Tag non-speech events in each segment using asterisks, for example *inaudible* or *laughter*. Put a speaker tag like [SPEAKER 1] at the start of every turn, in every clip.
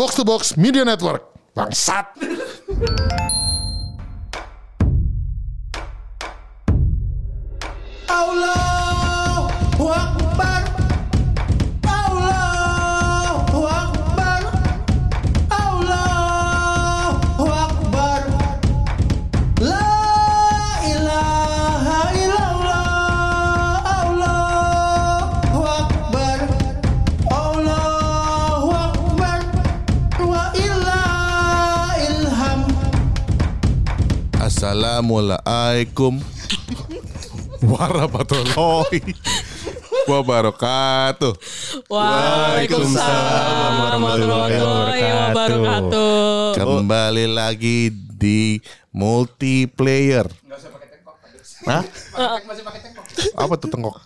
[SPEAKER 1] Box to Box Media Network. Bangsat.
[SPEAKER 2] Allahu
[SPEAKER 1] Assalamualaikum warahmatullahi wabarakatuh.
[SPEAKER 3] Waalaikumsalam warahmatullahi wabarakatuh.
[SPEAKER 1] Kembali lagi di multiplayer. Hah? Apa tuh tengkok?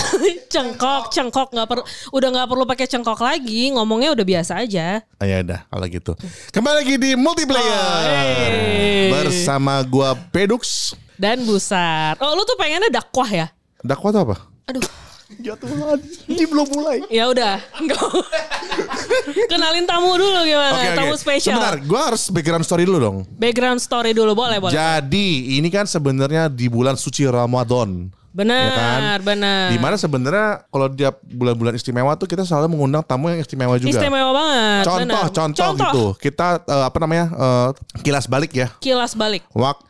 [SPEAKER 1] *laughs*
[SPEAKER 3] cengkok, cengkok nggak perlu, udah nggak perlu pakai cengkok lagi. Ngomongnya udah biasa aja.
[SPEAKER 1] Ah, ya udah kalau gitu. Kembali lagi di multiplayer
[SPEAKER 3] hey.
[SPEAKER 1] bersama gua Pedux.
[SPEAKER 3] Dan busar. Oh, lu tuh pengennya dakwah ya?
[SPEAKER 1] Dakwah tuh apa?
[SPEAKER 3] Aduh,
[SPEAKER 1] Ya Tuhan, ini belum mulai.
[SPEAKER 3] ya udah. Kenalin tamu dulu gimana?
[SPEAKER 1] Oke, oke.
[SPEAKER 3] tamu spesial.
[SPEAKER 1] Sebentar, gua harus background story dulu dong.
[SPEAKER 3] Background story dulu boleh boleh.
[SPEAKER 1] Jadi ini kan sebenarnya di bulan suci Ramadan.
[SPEAKER 3] benar,
[SPEAKER 1] ya kan?
[SPEAKER 3] benar.
[SPEAKER 1] Di mana sebenarnya kalau tiap bulan-bulan istimewa tuh kita selalu mengundang tamu yang istimewa juga.
[SPEAKER 3] Istimewa banget.
[SPEAKER 1] Contoh,
[SPEAKER 3] benar.
[SPEAKER 1] contoh, gitu. Kita eh, apa namanya eh, kilas balik ya.
[SPEAKER 3] Kilas balik.
[SPEAKER 1] Waktu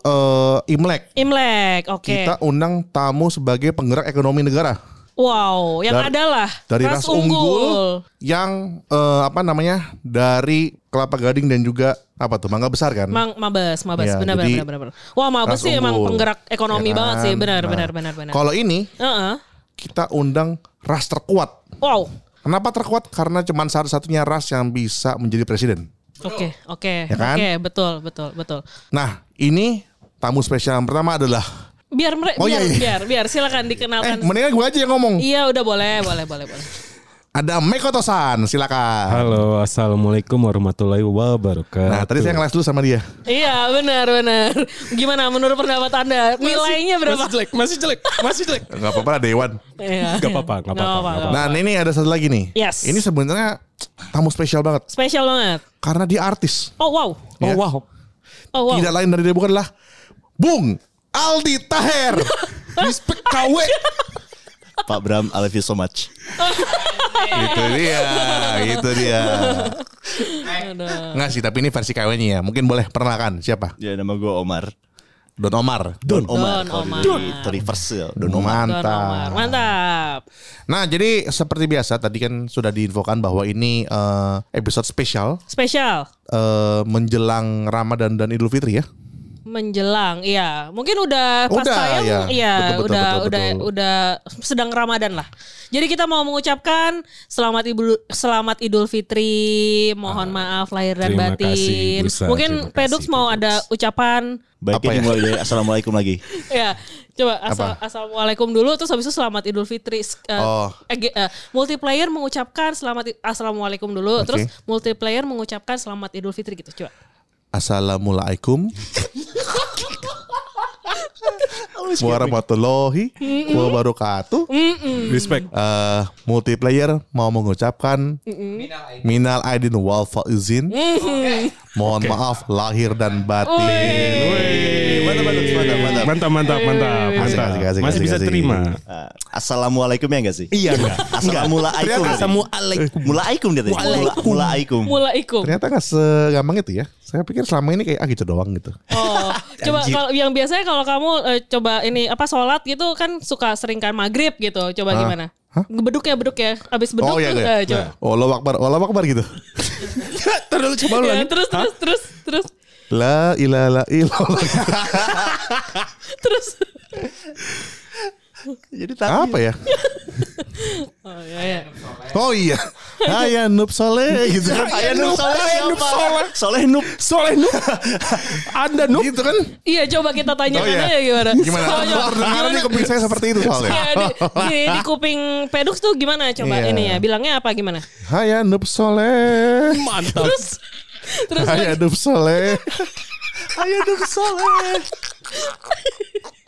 [SPEAKER 1] eh, Imlek
[SPEAKER 3] Imlek, oke.
[SPEAKER 1] kita undang tamu sebagai penggerak ekonomi negara
[SPEAKER 3] Wow, yang
[SPEAKER 1] Dari-
[SPEAKER 3] adalah
[SPEAKER 1] dari ras, unggul, yang eh, apa namanya dari Kelapa Gading dan juga apa tuh Mangga Besar kan.
[SPEAKER 3] Mang Mabes, Mabes,
[SPEAKER 1] Iya,
[SPEAKER 3] benar, benar, benar, benar. Wah, Mabes
[SPEAKER 1] ras
[SPEAKER 3] sih emang penggerak ekonomi
[SPEAKER 1] Ya
[SPEAKER 3] banget
[SPEAKER 1] kan?
[SPEAKER 3] sih, benar,
[SPEAKER 1] Nah,
[SPEAKER 3] benar, benar, benar.
[SPEAKER 1] Kalau ini
[SPEAKER 3] Heeh.
[SPEAKER 1] kita undang ras terkuat.
[SPEAKER 3] Wow.
[SPEAKER 1] Kenapa terkuat? Karena cuma satu-satunya ras yang bisa menjadi presiden.
[SPEAKER 3] Oke, oke,
[SPEAKER 1] Ya kan?
[SPEAKER 3] oke, betul, betul, betul.
[SPEAKER 1] Nah, ini tamu spesial yang pertama adalah
[SPEAKER 3] Biar mere-
[SPEAKER 1] Oh,
[SPEAKER 3] biar,
[SPEAKER 1] iya, iya.
[SPEAKER 3] biar, biar, silakan
[SPEAKER 1] eh
[SPEAKER 3] dikenalkan.
[SPEAKER 1] mendingan gue aja yang ngomong.
[SPEAKER 3] iya, udah boleh, boleh, boleh, boleh.
[SPEAKER 1] Ada Meko Tosan, silakan.
[SPEAKER 4] Halo, assalamualaikum warahmatullahi wabarakatuh.
[SPEAKER 1] Nah, tadi saya ngeles dulu sama dia.
[SPEAKER 3] iya, benar, benar. Gimana menurut pendapat Anda? Nilainya berapa?
[SPEAKER 4] Masih jelek, masih jelek, masih jelek. *laughs*
[SPEAKER 1] Enggak apa-apa Dewan.
[SPEAKER 3] Iya.
[SPEAKER 4] Gak apa-apa, gak apa-apa.
[SPEAKER 3] Nggak
[SPEAKER 4] nggak apa-apa.
[SPEAKER 1] Nah, ini ada satu lagi nih.
[SPEAKER 3] Yes.
[SPEAKER 1] Ini sebenarnya tamu spesial banget
[SPEAKER 3] Spesial banget.
[SPEAKER 1] karena dia artis.
[SPEAKER 3] Oh, wow.
[SPEAKER 4] Oh
[SPEAKER 1] Ya.
[SPEAKER 4] wow.
[SPEAKER 3] Oh, wow.
[SPEAKER 1] Tidak lain dari dia bukanlah Bung Aldi Taher. *laughs* Respect KW.
[SPEAKER 5] Pak Bram, I love you so much. *laughs*
[SPEAKER 1] itu dia, itu dia.
[SPEAKER 3] Aduh.
[SPEAKER 1] Enggak sih, tapi ini versi KW-nya ya. Mungkin boleh perkenalkan siapa?
[SPEAKER 5] Ya nama gue Omar.
[SPEAKER 1] Don Omar.
[SPEAKER 5] Don
[SPEAKER 3] Don
[SPEAKER 5] Omar. Kalau
[SPEAKER 3] Omar.
[SPEAKER 5] Itu reverse ya. Don
[SPEAKER 1] Don
[SPEAKER 5] Omar.
[SPEAKER 3] Don Omar.
[SPEAKER 1] Mantap.
[SPEAKER 3] Mantap.
[SPEAKER 1] Nah, jadi seperti biasa tadi kan sudah diinfokan bahwa ini eh, episode spesial
[SPEAKER 3] Spesial.
[SPEAKER 1] eh, menjelang Ramadan dan Idul Fitri ya.
[SPEAKER 3] Menjelang iya mungkin udah pas
[SPEAKER 1] Udah,
[SPEAKER 3] tayang
[SPEAKER 1] ya.
[SPEAKER 3] iya
[SPEAKER 1] Betul, betul,
[SPEAKER 3] udah
[SPEAKER 1] betul,
[SPEAKER 3] udah
[SPEAKER 1] betul.
[SPEAKER 3] udah sedang Ramadan lah jadi kita mau mengucapkan selamat ibu selamat Idul Fitri mohon maaf lahir dan
[SPEAKER 4] terima
[SPEAKER 3] batin
[SPEAKER 4] kasih, Busa.
[SPEAKER 3] mungkin
[SPEAKER 4] Terima kasih,
[SPEAKER 3] Pedux mau
[SPEAKER 4] Pedux.
[SPEAKER 3] ada ucapan
[SPEAKER 5] Baiknya
[SPEAKER 1] Apa ya?
[SPEAKER 5] dimulai dari Assalamualaikum lagi. *laughs*
[SPEAKER 3] ya coba asal, assalamualaikum dulu terus habis itu selamat Idul Fitri Eh,
[SPEAKER 1] Oh.
[SPEAKER 3] eh, eh, multiplayer mengucapkan selamat assalamualaikum dulu
[SPEAKER 1] Oke.
[SPEAKER 3] terus multiplayer mengucapkan selamat Idul Fitri gitu coba
[SPEAKER 1] Assalamualaikum warahmatullahi wabarakatuh.
[SPEAKER 4] Respect.
[SPEAKER 1] Eh, multiplayer mau mengucapkan minal aidin wal faizin. Mohon maaf lahir dan batin.
[SPEAKER 5] Mantap, mantap, mantap, mantap.
[SPEAKER 4] Mantap, mantap, mantap,
[SPEAKER 1] Asik,
[SPEAKER 4] mantap.
[SPEAKER 1] asik, asik,
[SPEAKER 4] Masih
[SPEAKER 1] asik,
[SPEAKER 4] bisa
[SPEAKER 1] asik.
[SPEAKER 4] terima.
[SPEAKER 5] Ah, Assalamualaikum ya enggak sih?
[SPEAKER 4] Iya enggak? *laughs*
[SPEAKER 5] Assalamualaikum.
[SPEAKER 4] Assalamualaikum.
[SPEAKER 5] Mulaikum dia tadi. Mulaikum.
[SPEAKER 3] Mulaikum
[SPEAKER 1] Ternyata nggak segampang itu ya. Saya pikir selama ini kayak ah gitu doang gitu.
[SPEAKER 3] Oh, coba kalau yang biasanya kalau kamu eh, coba ini apa sholat gitu kan suka sering kan maghrib gitu. Coba
[SPEAKER 1] Hah?
[SPEAKER 3] gimana?
[SPEAKER 1] Hah?
[SPEAKER 3] Beduk ya beduk ya. Abis beduk
[SPEAKER 1] Oh iya
[SPEAKER 3] tuh,
[SPEAKER 1] iya.
[SPEAKER 3] eh, coba.
[SPEAKER 1] Oh Allah akbar, Allah akbar gitu. *laughs*
[SPEAKER 4] Terus coba lu
[SPEAKER 3] Ya,
[SPEAKER 4] lagi.
[SPEAKER 3] terus terus terus terus
[SPEAKER 1] La ilaha illallah. *laughs*
[SPEAKER 3] terus.
[SPEAKER 5] Jadi
[SPEAKER 1] Apa ya? *laughs*
[SPEAKER 3] Oh iya iya.
[SPEAKER 1] Oh iya. Ayah Nub Soleh gitu kan.
[SPEAKER 5] Ayah Nup Soleh siapa? Soleh Nup.
[SPEAKER 4] Soleh Nup. Anda Nup.
[SPEAKER 1] Gitu kan.
[SPEAKER 3] Iya coba kita tanyakan
[SPEAKER 1] Oh, iya.
[SPEAKER 3] aja gimana.
[SPEAKER 1] Gimana?
[SPEAKER 3] Oh, coba.
[SPEAKER 1] Terdengar di kuping saya seperti itu soalnya.
[SPEAKER 3] Ya, di, di, di kuping pedux tuh gimana coba
[SPEAKER 1] Iya.
[SPEAKER 3] ini ya bilangnya apa gimana?
[SPEAKER 1] Ayah Nub Soleh.
[SPEAKER 4] Mantap.
[SPEAKER 3] Terus terus
[SPEAKER 1] Ayah Nub Soleh.
[SPEAKER 5] Ayah Nup Soleh. *laughs* *laughs*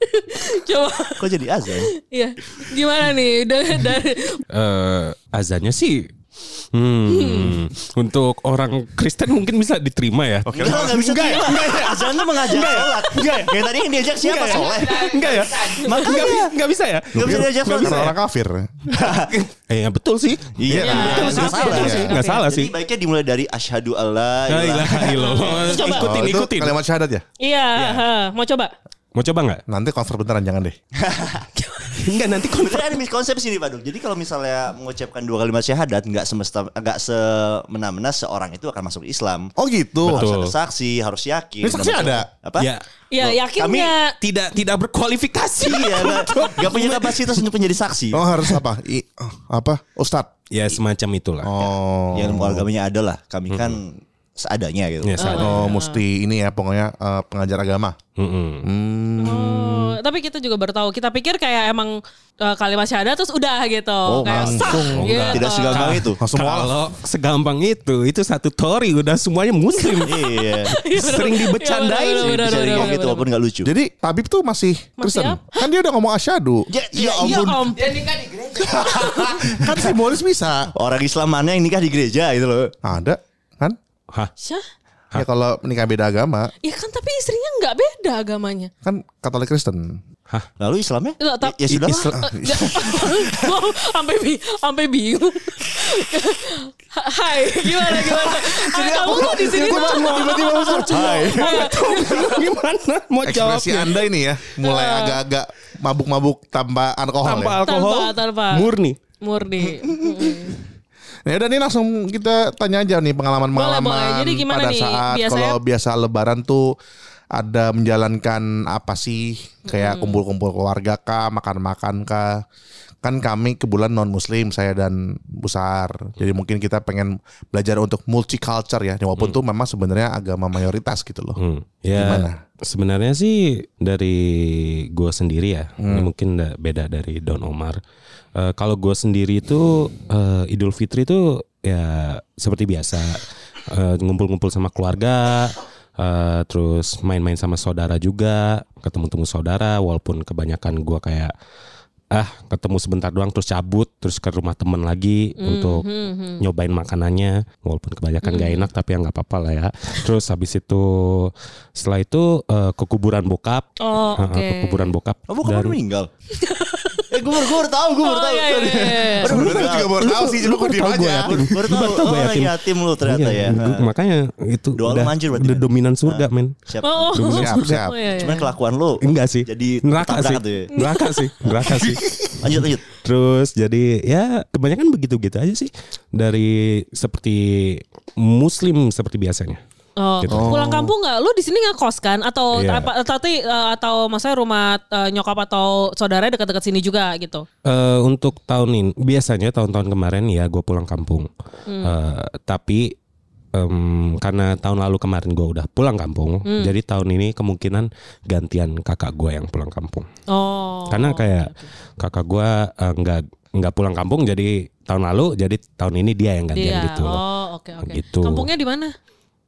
[SPEAKER 5] *laughs*
[SPEAKER 3] coba
[SPEAKER 5] Kok jadi azan?
[SPEAKER 3] Iya gimana nih udah dari
[SPEAKER 4] Eh, azannya sih Hmm. Untuk orang Kristen mungkin bisa diterima ya.
[SPEAKER 5] Enggak, enggak bisa
[SPEAKER 4] Enggak ya?
[SPEAKER 5] terima. Azan tuh mengajak sholat.
[SPEAKER 4] Enggak ya?
[SPEAKER 5] Yang tadi yang diajak siapa
[SPEAKER 4] Enggak ya?
[SPEAKER 5] soleh?
[SPEAKER 4] Enggak ya? Enggak, enggak bisa ya?
[SPEAKER 5] Enggak bisa diajak sholat.
[SPEAKER 1] Karena orang kafir.
[SPEAKER 4] Eh, *laughs* ya betul sih.
[SPEAKER 5] Iya,
[SPEAKER 3] Iya,
[SPEAKER 5] betul sih.
[SPEAKER 3] sih,
[SPEAKER 5] Salah.
[SPEAKER 4] sih. Nggak salah sih.
[SPEAKER 5] baiknya dimulai dari asyhadu alla
[SPEAKER 4] La
[SPEAKER 5] ilaha
[SPEAKER 4] illallah. Ikutin, ikutin.
[SPEAKER 1] kalimat syahadat ya?
[SPEAKER 3] Iya, ha. mau coba?
[SPEAKER 4] Mau coba nggak?
[SPEAKER 1] Nanti konser beneran jangan deh. *laughs*
[SPEAKER 4] Enggak nanti konfer-
[SPEAKER 5] Sebenarnya ada miskonsepsi nih Pak Duk. Jadi kalau misalnya mengucapkan dua kalimat syahadat nggak semesta nggak semena-mena seorang itu akan masuk Islam.
[SPEAKER 1] Oh gitu.
[SPEAKER 5] Harus
[SPEAKER 4] Betul.
[SPEAKER 5] ada saksi, harus yakin.
[SPEAKER 1] Ini saksi ada?
[SPEAKER 5] Apa?
[SPEAKER 4] Ya,
[SPEAKER 3] Ya, yakin
[SPEAKER 5] kami
[SPEAKER 4] tidak tidak berkualifikasi.
[SPEAKER 5] Iya, *laughs* nggak nggak punya kapasitas untuk menjadi saksi.
[SPEAKER 1] Oh harus apa? I, apa? Ustad.
[SPEAKER 4] ya semacam itulah.
[SPEAKER 1] Oh.
[SPEAKER 5] Ya ilmu agamanya ada lah. Kami kan seadanya gitu.
[SPEAKER 4] Ya, sadar.
[SPEAKER 1] Oh, mesti ini ya pokoknya eh, pengajar agama.
[SPEAKER 4] Mm-mm.
[SPEAKER 1] Hmm.
[SPEAKER 3] Oh, tapi kita juga baru tahu. Kita pikir kayak emang uh, kalimat syahadat terus udah gitu.
[SPEAKER 5] Oh,
[SPEAKER 3] kayak sah
[SPEAKER 1] langsung.
[SPEAKER 3] gitu.
[SPEAKER 5] Tidak segampang itu.
[SPEAKER 1] Langsung.
[SPEAKER 4] Kalau segampang itu, itu satu tori udah semuanya muslim. *laughs*
[SPEAKER 5] Iya.
[SPEAKER 4] Sering dibecandain.
[SPEAKER 3] Iya, benar, benar,
[SPEAKER 5] Bisa ngomong gitu walaupun nggak lucu.
[SPEAKER 1] Jadi Tabib tuh masih
[SPEAKER 3] Masih
[SPEAKER 1] Kristen.
[SPEAKER 3] apa?
[SPEAKER 1] Kan dia udah ngomong asyhadu.
[SPEAKER 5] Ya, ya,
[SPEAKER 3] Iya om. *laughs*
[SPEAKER 1] kan simbolis bisa.
[SPEAKER 5] Orang Islamannya yang nikah di gereja gitu loh.
[SPEAKER 1] Ada?
[SPEAKER 4] Hah?
[SPEAKER 3] Syah?
[SPEAKER 1] Ya kalau menikah beda agama
[SPEAKER 3] Ya kan tapi istrinya nggak beda agamanya.
[SPEAKER 1] kan Katolik Kristen.
[SPEAKER 5] Lalu Islamnya?
[SPEAKER 3] Nggak,
[SPEAKER 5] Ya,
[SPEAKER 3] tap-
[SPEAKER 5] ya sudah.
[SPEAKER 4] Islam-
[SPEAKER 3] Gua sampai bi sampai bingung. Hai, gimana gimana? Ah, kamu tuh di sini tuh
[SPEAKER 1] tiba-tiba masuk. Hai.
[SPEAKER 4] Gimana mau
[SPEAKER 1] Ekspresi
[SPEAKER 4] jawabnya?
[SPEAKER 1] Anda ini ya mulai agak-agak mabuk-mabuk tanpa alkohol
[SPEAKER 4] Tanpa
[SPEAKER 1] ya.
[SPEAKER 4] alkohol,
[SPEAKER 3] Tanpa- tanpa.
[SPEAKER 4] murni.
[SPEAKER 3] murni. *laughs*
[SPEAKER 1] Ya udah nih langsung kita tanya aja nih pengalaman-pengalaman
[SPEAKER 3] Boleh, boleh. Jadi gimana
[SPEAKER 1] pada
[SPEAKER 3] nih?
[SPEAKER 1] saat
[SPEAKER 3] Biasanya-
[SPEAKER 1] kalau biasa lebaran tuh ada menjalankan apa sih kayak kumpul-kumpul keluarga kah, makan-makan kah? Kan kami kebetulan non muslim saya dan Busar. Jadi mungkin kita pengen belajar untuk multicultural ya. Walaupun tuh memang sebenarnya agama mayoritas gitu loh.
[SPEAKER 4] Hmm, ya
[SPEAKER 1] Gimana?
[SPEAKER 4] sebenarnya sih dari gue sendiri ya. Ini mungkin da- beda dari Don Omar. Eh, kalau gue sendiri itu eh, Idul Fitri itu ya seperti biasa Eh, ngumpul-ngumpul sama keluarga. eh, terus main-main sama saudara juga, ketemu-temu saudara, walaupun kebanyakan gue kayak ah ketemu sebentar doang terus cabut terus ke rumah temen lagi untuk nyobain makanannya. Walaupun kebanyakan gak enak tapi ya nggak apa-apa lah ya. Terus habis itu setelah itu eh, ke kuburan bokap.
[SPEAKER 3] Oh,
[SPEAKER 4] Eh,
[SPEAKER 3] oke.
[SPEAKER 4] ke kuburan bokap
[SPEAKER 5] Oh, bukan baru meninggal. *laughs* eh, gue baru, gue baru tahu, gue baru
[SPEAKER 3] Oh,
[SPEAKER 5] tahu.
[SPEAKER 3] iya, iya, iya.
[SPEAKER 5] Baru, tahu.
[SPEAKER 1] juga baru tahu sih, cuma gue diem
[SPEAKER 4] gue
[SPEAKER 1] aja.
[SPEAKER 4] yatim.
[SPEAKER 5] Baru tahu.
[SPEAKER 4] Tahu gue
[SPEAKER 5] Oh,
[SPEAKER 4] yatim.
[SPEAKER 5] yatim lu ternyata
[SPEAKER 4] Iya,
[SPEAKER 5] ya.
[SPEAKER 4] makanya itu udah,
[SPEAKER 5] kan?
[SPEAKER 4] dominan surga men
[SPEAKER 5] Siap.
[SPEAKER 3] Oh,
[SPEAKER 4] Dominan
[SPEAKER 1] Siap,
[SPEAKER 4] surga.
[SPEAKER 1] siap.
[SPEAKER 3] Oh, iya, iya.
[SPEAKER 5] Cuman kelakuan lu
[SPEAKER 4] enggak sih
[SPEAKER 5] jadi
[SPEAKER 4] neraka sih
[SPEAKER 5] tuh ya.
[SPEAKER 4] neraka sih neraka sih *laughs*
[SPEAKER 5] Lanjut, lanjut.
[SPEAKER 4] Terus jadi ya kebanyakan begitu-gitu aja sih dari seperti muslim seperti biasanya.
[SPEAKER 3] Oh,
[SPEAKER 4] Gitu.
[SPEAKER 3] pulang kampung nggak? Lu di sini nggak kos kan? Atau
[SPEAKER 4] Iya.
[SPEAKER 3] apa? Tapi eh, atau maksudnya rumah eh, nyokap atau saudara dekat-dekat sini juga gitu?
[SPEAKER 4] Eh, untuk tahun ini biasanya tahun-tahun kemarin ya gue pulang kampung. Eh, tapi em, karena tahun lalu kemarin gue udah pulang kampung, jadi tahun ini kemungkinan gantian kakak gue yang pulang kampung.
[SPEAKER 3] Oh.
[SPEAKER 4] Karena kayak kakak gue eh, nggak nggak pulang kampung, jadi tahun lalu, jadi tahun ini dia yang gantian
[SPEAKER 3] Dia.
[SPEAKER 4] gitu.
[SPEAKER 3] Oh, oke oke.
[SPEAKER 4] Gitu.
[SPEAKER 3] Kampungnya di mana?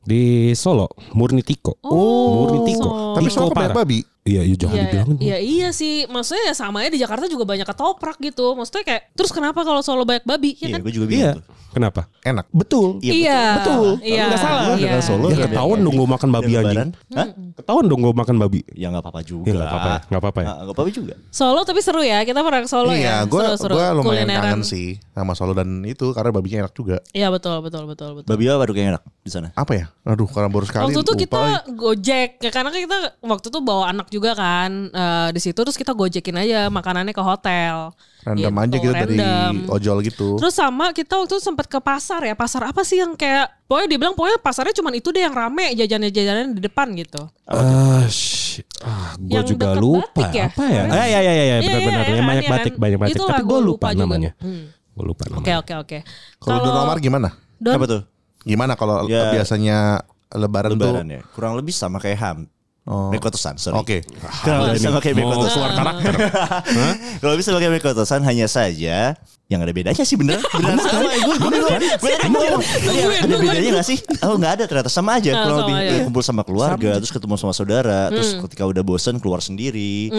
[SPEAKER 4] Di Solo, Murni Tiko.
[SPEAKER 3] Oh.
[SPEAKER 4] Murni Tiko.
[SPEAKER 1] Tapi
[SPEAKER 4] Tiko
[SPEAKER 1] banyak
[SPEAKER 4] parah.
[SPEAKER 1] babi.
[SPEAKER 4] Iya, iya jangan
[SPEAKER 3] Iya,
[SPEAKER 4] dibilangin.
[SPEAKER 3] iya, iya sih. Maksudnya ya sama aja di Jakarta juga banyak ketoprak gitu. Maksudnya kayak terus kenapa kalau Solo banyak babi? Ya
[SPEAKER 5] Iya,
[SPEAKER 3] kan?
[SPEAKER 5] gue juga
[SPEAKER 4] Iya.
[SPEAKER 5] bingung tuh.
[SPEAKER 4] Kenapa?
[SPEAKER 1] Enak.
[SPEAKER 4] Betul.
[SPEAKER 3] Iya,
[SPEAKER 4] betul.
[SPEAKER 3] Iya.
[SPEAKER 4] Nggak salah.
[SPEAKER 3] Iya.
[SPEAKER 5] Dengan Solo
[SPEAKER 4] Ya
[SPEAKER 5] dan-
[SPEAKER 4] ketahuan dong gue makan babi.
[SPEAKER 5] Lebaran. Hah?
[SPEAKER 4] Ketahuan dong gue makan babi.
[SPEAKER 5] Ya nggak apa-apa juga.
[SPEAKER 4] Ya nggak apa-apa ya. Nggak apa-apa ya.
[SPEAKER 5] Ah, apa-apa juga.
[SPEAKER 3] Solo tapi seru ya. Kita pernah ke Solo ya.
[SPEAKER 1] Iya, gue gue lumayan
[SPEAKER 3] Kulineran.
[SPEAKER 1] kangen sih sama Solo dan itu karena babinya enak juga.
[SPEAKER 3] Iya betul betul betul betul.
[SPEAKER 5] Babi apa baru kayak enak di sana?
[SPEAKER 1] Apa ya? Aduh, karena baru sekali.
[SPEAKER 3] Waktu itu kita gojek ya karena kan kita waktu itu bawa anak juga kan eh, di situ terus kita gojekin aja makanannya ke hotel.
[SPEAKER 1] random
[SPEAKER 3] Gitu,
[SPEAKER 1] aja gitu dari
[SPEAKER 3] random.
[SPEAKER 1] ojol gitu.
[SPEAKER 3] Terus sama kita waktu itu sempat ke pasar ya pasar apa sih yang kayak pokoknya dibilang pokoknya pasarnya cuma itu deh yang rame jajanan-jajanan di depan gitu.
[SPEAKER 4] Ah, shit. ah gue juga lupa.
[SPEAKER 3] batik ya?
[SPEAKER 4] Apa ya? Ah, ya, ya, ya, ya,
[SPEAKER 3] Iya,
[SPEAKER 4] benar-benar.
[SPEAKER 3] iya,
[SPEAKER 4] Yang
[SPEAKER 3] kan,
[SPEAKER 4] banyak
[SPEAKER 3] iya kan?
[SPEAKER 4] batik, banyak batik.
[SPEAKER 3] Itulah
[SPEAKER 4] Tapi
[SPEAKER 3] gua
[SPEAKER 4] gue
[SPEAKER 3] lupa
[SPEAKER 4] lupa namanya.
[SPEAKER 3] Hmm.
[SPEAKER 4] Gue lupa
[SPEAKER 3] Oke
[SPEAKER 4] namanya.
[SPEAKER 3] oke oke.
[SPEAKER 1] Kalau Don Omar gimana?
[SPEAKER 3] Don
[SPEAKER 5] Apa tuh?
[SPEAKER 1] Gimana kalau
[SPEAKER 5] Ya.
[SPEAKER 1] biasanya lebaran,
[SPEAKER 5] Lebaran
[SPEAKER 1] tuh?
[SPEAKER 5] ya. Kurang lebih sama kayak ham.
[SPEAKER 1] Oh.
[SPEAKER 5] Mekotosan, sorry.
[SPEAKER 1] Oke.
[SPEAKER 5] Lebih sama kayak
[SPEAKER 4] Mau
[SPEAKER 5] Mekotosan.
[SPEAKER 4] keluar karakter. *laughs*
[SPEAKER 5] Kalau bisa pakai Mekotosan hanya saja yang ada bedanya sih bener. *laughs* Beneran sama gue gue gue gue ada bedanya gak sih? Oh nggak ada. Ternyata sama aja. Kurang
[SPEAKER 3] sama
[SPEAKER 5] lebih kumpul sama keluarga terus ketemu sama saudara terus ketika udah bosen keluar sendiri.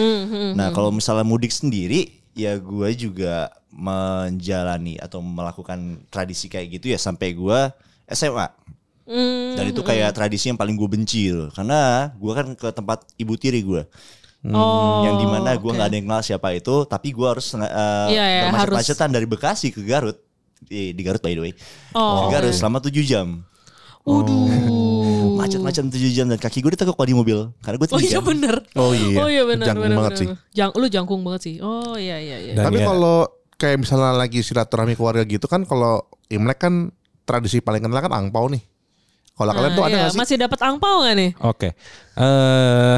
[SPEAKER 5] Nah kalau misalnya mudik sendiri ya gue juga menjalani atau melakukan tradisi kayak gitu ya sampai gue SMA.
[SPEAKER 3] Hmm,
[SPEAKER 5] Dan itu kayak tradisi yang paling gue benci loh. Karena gue kan ke tempat ibu tiri gue.
[SPEAKER 3] Oh,
[SPEAKER 5] yang di mana gue
[SPEAKER 3] oke.
[SPEAKER 5] nggak ada yang kenal siapa itu, tapi gue harus uh,
[SPEAKER 3] Iya, iya,
[SPEAKER 5] bermacet-macetan dari Bekasi ke Garut. Di, di Garut by the way.
[SPEAKER 3] Oh,
[SPEAKER 5] ke Garut selama 7 jam.
[SPEAKER 3] Waduh. *laughs*
[SPEAKER 5] Macet-macet 7 jam dan kaki gue ditekuk kalau di mobil. Karena gue
[SPEAKER 3] Oh
[SPEAKER 5] tinggi
[SPEAKER 3] iya bener.
[SPEAKER 1] Oh iya.
[SPEAKER 3] Oh iya bener.
[SPEAKER 1] Jangkung
[SPEAKER 3] bener,
[SPEAKER 1] banget
[SPEAKER 3] bener,
[SPEAKER 1] sih.
[SPEAKER 3] Jang, lu jangkung banget sih. Oh iya iya iya.
[SPEAKER 4] Dan
[SPEAKER 1] Tapi
[SPEAKER 4] ya-
[SPEAKER 1] kalau kayak misalnya lagi silaturahmi keluarga gitu kan kalau Imlek kan tradisi paling kental kan angpau nih. Kalau kalian
[SPEAKER 3] Nah,
[SPEAKER 1] tuh ada
[SPEAKER 3] iya.
[SPEAKER 1] sih?
[SPEAKER 3] Masih dapat angpau gak nih?
[SPEAKER 4] Oke. Eh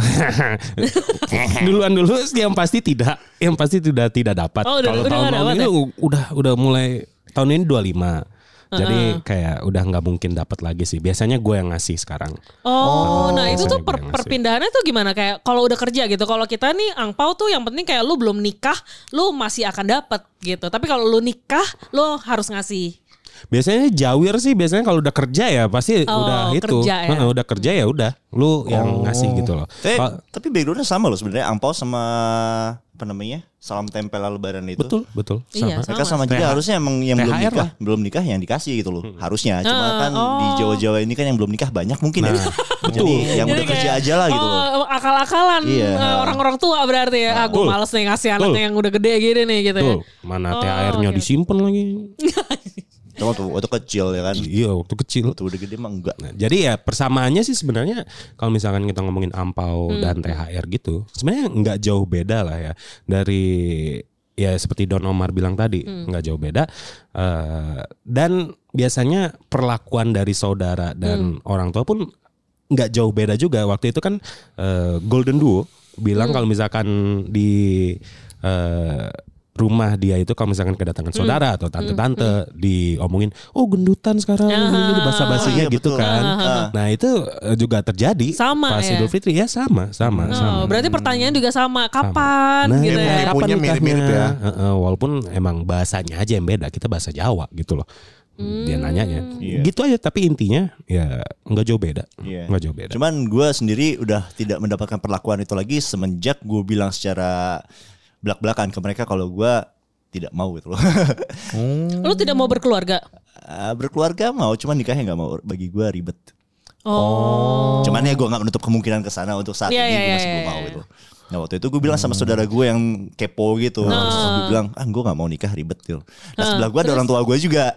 [SPEAKER 4] *laughs* duluan dulu yang pasti tidak, yang pasti tidak tidak dapat.
[SPEAKER 3] Oh,
[SPEAKER 4] Kalau tahun-tahun
[SPEAKER 3] dapat
[SPEAKER 4] ini
[SPEAKER 3] ya?
[SPEAKER 4] udah udah mulai tahun ini 25. Jadi kayak udah nggak mungkin dapat lagi sih. Biasanya gue yang ngasih sekarang.
[SPEAKER 3] Oh, nah itu tuh per- perpindahannya tuh gimana? Kayak kalau udah kerja gitu. Kalau kita nih angpau tuh yang penting kayak lu belum nikah, lu masih akan dapat gitu. Tapi kalau lu nikah, lu harus ngasih.
[SPEAKER 4] Biasanya jawir sih biasanya kalau udah kerja ya pasti
[SPEAKER 3] Oh,
[SPEAKER 4] udah itu.
[SPEAKER 3] kerja ya.
[SPEAKER 4] Heeh, udah kerja ya udah. Lu yang ngasih gitu loh.
[SPEAKER 5] Tapi,
[SPEAKER 4] Kalau-
[SPEAKER 5] tapi backgroundnya sama loh sebenarnya angpau sama apa namanya salam tempel lebaran itu.
[SPEAKER 4] betul, betul.
[SPEAKER 3] Iya,
[SPEAKER 4] Sama.
[SPEAKER 5] Mereka sama juga
[SPEAKER 4] TH.
[SPEAKER 5] harusnya emang yang belum nikah,
[SPEAKER 4] lah.
[SPEAKER 5] belum nikah yang dikasih gitu loh. Harusnya. Cuma
[SPEAKER 3] Ah,
[SPEAKER 5] kan di
[SPEAKER 3] oh.
[SPEAKER 5] Jawa-Jawa ini kan yang belum nikah banyak mungkin ya. Jadi yang
[SPEAKER 3] Jadi
[SPEAKER 5] udah kerja aja lah gitu loh.
[SPEAKER 3] Oh, akal-akalan
[SPEAKER 5] Iya.
[SPEAKER 3] eh, orang-orang tua berarti ya. Ah, gue
[SPEAKER 4] Betul.
[SPEAKER 3] males nih ngasih
[SPEAKER 4] Betul.
[SPEAKER 3] anaknya yang udah gede gini nih gitu ya.
[SPEAKER 4] Mana
[SPEAKER 3] Oh,
[SPEAKER 4] THR-nya
[SPEAKER 3] oke.
[SPEAKER 4] disimpan lagi. *laughs*
[SPEAKER 5] Cuma waktu, waktu kecil ya kan.
[SPEAKER 4] Iya, waktu kecil.
[SPEAKER 5] Waktu udah gede mah enggak.
[SPEAKER 4] Nah, jadi ya persamaannya sih sebenarnya kalau misalkan kita ngomongin ampau
[SPEAKER 3] Hmm.
[SPEAKER 4] dan THR gitu, sebenarnya nggak jauh beda lah ya dari ya seperti Don Omar bilang tadi
[SPEAKER 3] Hmm.
[SPEAKER 4] nggak jauh beda Eh, dan biasanya perlakuan dari saudara dan
[SPEAKER 3] Hmm.
[SPEAKER 4] orang tua pun nggak jauh beda juga waktu itu kan eh, Golden Duo bilang
[SPEAKER 3] Hmm.
[SPEAKER 4] kalau misalkan di eh, rumah dia itu kalau misalkan kedatangan saudara atau tante-tante diomongin oh gendutan sekarang ini basa-basinya
[SPEAKER 5] Iya,
[SPEAKER 4] gitu
[SPEAKER 5] betul.
[SPEAKER 4] kan
[SPEAKER 5] Ah.
[SPEAKER 4] nah itu eh, juga terjadi
[SPEAKER 3] Sama
[SPEAKER 4] pas
[SPEAKER 3] ya?
[SPEAKER 4] Idul Fitri ya sama sama sama
[SPEAKER 3] Oh, berarti pertanyaan juga sama. Kapan
[SPEAKER 4] Nah,
[SPEAKER 3] gitu ya?
[SPEAKER 1] Ibunya
[SPEAKER 4] kapan
[SPEAKER 1] mirip-mirip ya.
[SPEAKER 4] Heeh, walaupun emang bahasanya aja yang beda, kita bahasa Jawa gitu loh. Dia nanyanya,
[SPEAKER 5] Iya.
[SPEAKER 4] gitu aja. Tapi intinya ya nggak jauh beda,
[SPEAKER 5] Iya.
[SPEAKER 4] nggak jauh beda.
[SPEAKER 5] Cuman gue sendiri udah tidak mendapatkan perlakuan itu lagi semenjak gue bilang secara belak-belakan ke mereka kalau gue tidak mau gitu loh.
[SPEAKER 3] Lu tidak mau berkeluarga?
[SPEAKER 5] Ah, Berkeluarga mau, cuman nikahnya nggak mau. Bagi gue ribet.
[SPEAKER 3] Oh.
[SPEAKER 5] Cuman ya gue nggak menutup kemungkinan ke sana untuk saat
[SPEAKER 3] Iya,
[SPEAKER 5] ini
[SPEAKER 3] iya,
[SPEAKER 5] gue
[SPEAKER 3] iya,
[SPEAKER 5] masih belum
[SPEAKER 3] iya,
[SPEAKER 5] mau
[SPEAKER 3] iya.
[SPEAKER 5] gitu. Nah waktu itu gue bilang sama saudara gue yang kepo gitu. Terus gue bilang, ah gue gak mau nikah ribet gitu. Nah sebelah gue ada orang tua gue juga.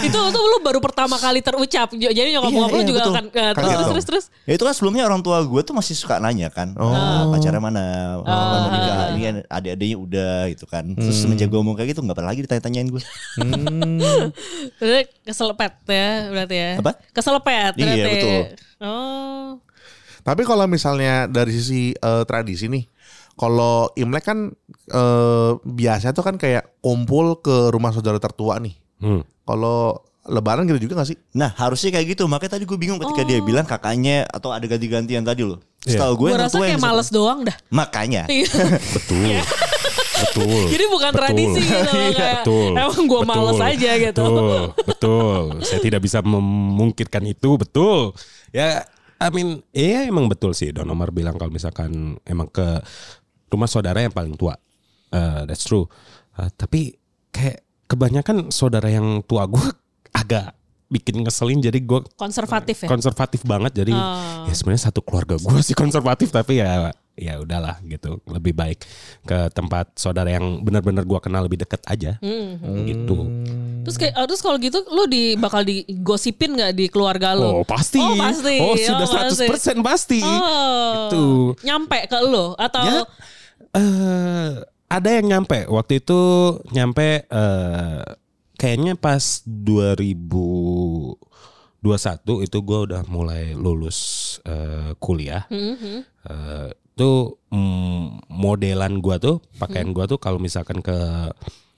[SPEAKER 3] Itu tuh lu baru pertama kali terucap. Jadi nyokap
[SPEAKER 5] Iya, iya,
[SPEAKER 3] juga
[SPEAKER 5] betul.
[SPEAKER 3] akan eh, terus, terus terus terus.
[SPEAKER 5] Ya itu kan sebelumnya orang tua gue tuh masih suka nanya kan. "Ah, pacarnya mana? Kapan mau nikah? Ini kan adik-adiknya udah gitu kan. Terus semenjak gue ngomong kayak gitu gak pernah lagi ditanya-tanyain gue.
[SPEAKER 3] Berarti *laughs* keselepet ya berarti ya.
[SPEAKER 5] Apa?
[SPEAKER 3] Keselepet
[SPEAKER 5] Iya,
[SPEAKER 3] berarti.
[SPEAKER 5] betul.
[SPEAKER 3] Oh.
[SPEAKER 1] Tapi kalau misalnya dari sisi eh, tradisi nih, kalau Imlek kan eh, biasa tuh kan kayak kumpul ke rumah saudara tertua nih.
[SPEAKER 4] Hmm.
[SPEAKER 1] Kalau Lebaran gitu juga gak sih?
[SPEAKER 5] Nah harusnya kayak gitu. Makanya tadi gue bingung ketika dia bilang kakaknya atau ada ganti-gantian tadi loh.
[SPEAKER 4] Iya.
[SPEAKER 5] Setahu gue
[SPEAKER 3] Gue
[SPEAKER 5] yang
[SPEAKER 3] rasa kayak males doang dah.
[SPEAKER 5] Makanya. *laughs*
[SPEAKER 3] Iya.
[SPEAKER 4] Betul, betul.
[SPEAKER 3] Jadi bukan
[SPEAKER 4] Betul.
[SPEAKER 3] tradisi gitu loh,
[SPEAKER 4] Iya,
[SPEAKER 3] kayak
[SPEAKER 4] betul.
[SPEAKER 3] emang gua
[SPEAKER 4] Betul.
[SPEAKER 3] males aja gitu.
[SPEAKER 4] Betul, betul. Saya tidak bisa memungkirkan itu, betul. Ya, I mean, iya emang betul sih Don Omar bilang kalau misalkan emang ke rumah saudara yang paling tua. Eh, that's true. Eh, tapi kayak kebanyakan saudara yang tua gue *laughs* agak bikin ngeselin jadi gue
[SPEAKER 3] Konservatif ya.
[SPEAKER 4] konservatif banget jadi
[SPEAKER 3] Oh.
[SPEAKER 4] ya sebenarnya satu keluarga gue sih konservatif tapi ya ya udahlah gitu lebih baik ke tempat saudara yang benar-benar gue kenal lebih deket aja
[SPEAKER 3] Hmm.
[SPEAKER 4] gitu
[SPEAKER 3] Terus kayak oh, terus kalau gitu lu di bakal digosipin nggak di keluarga lu?
[SPEAKER 4] oh pasti
[SPEAKER 3] Oh pasti.
[SPEAKER 4] oh sudah
[SPEAKER 3] pasti.
[SPEAKER 4] 100% pasti
[SPEAKER 3] Oh.
[SPEAKER 4] Itu.
[SPEAKER 3] Nyampe ke lu atau
[SPEAKER 4] ya eh ada yang nyampe waktu itu nyampe eh kayaknya pas 2021 itu gue udah mulai lulus eh, kuliah
[SPEAKER 3] Mhm.
[SPEAKER 4] Eh, itu mm, modelan gua tuh pakaian gua tuh kalau misalkan ke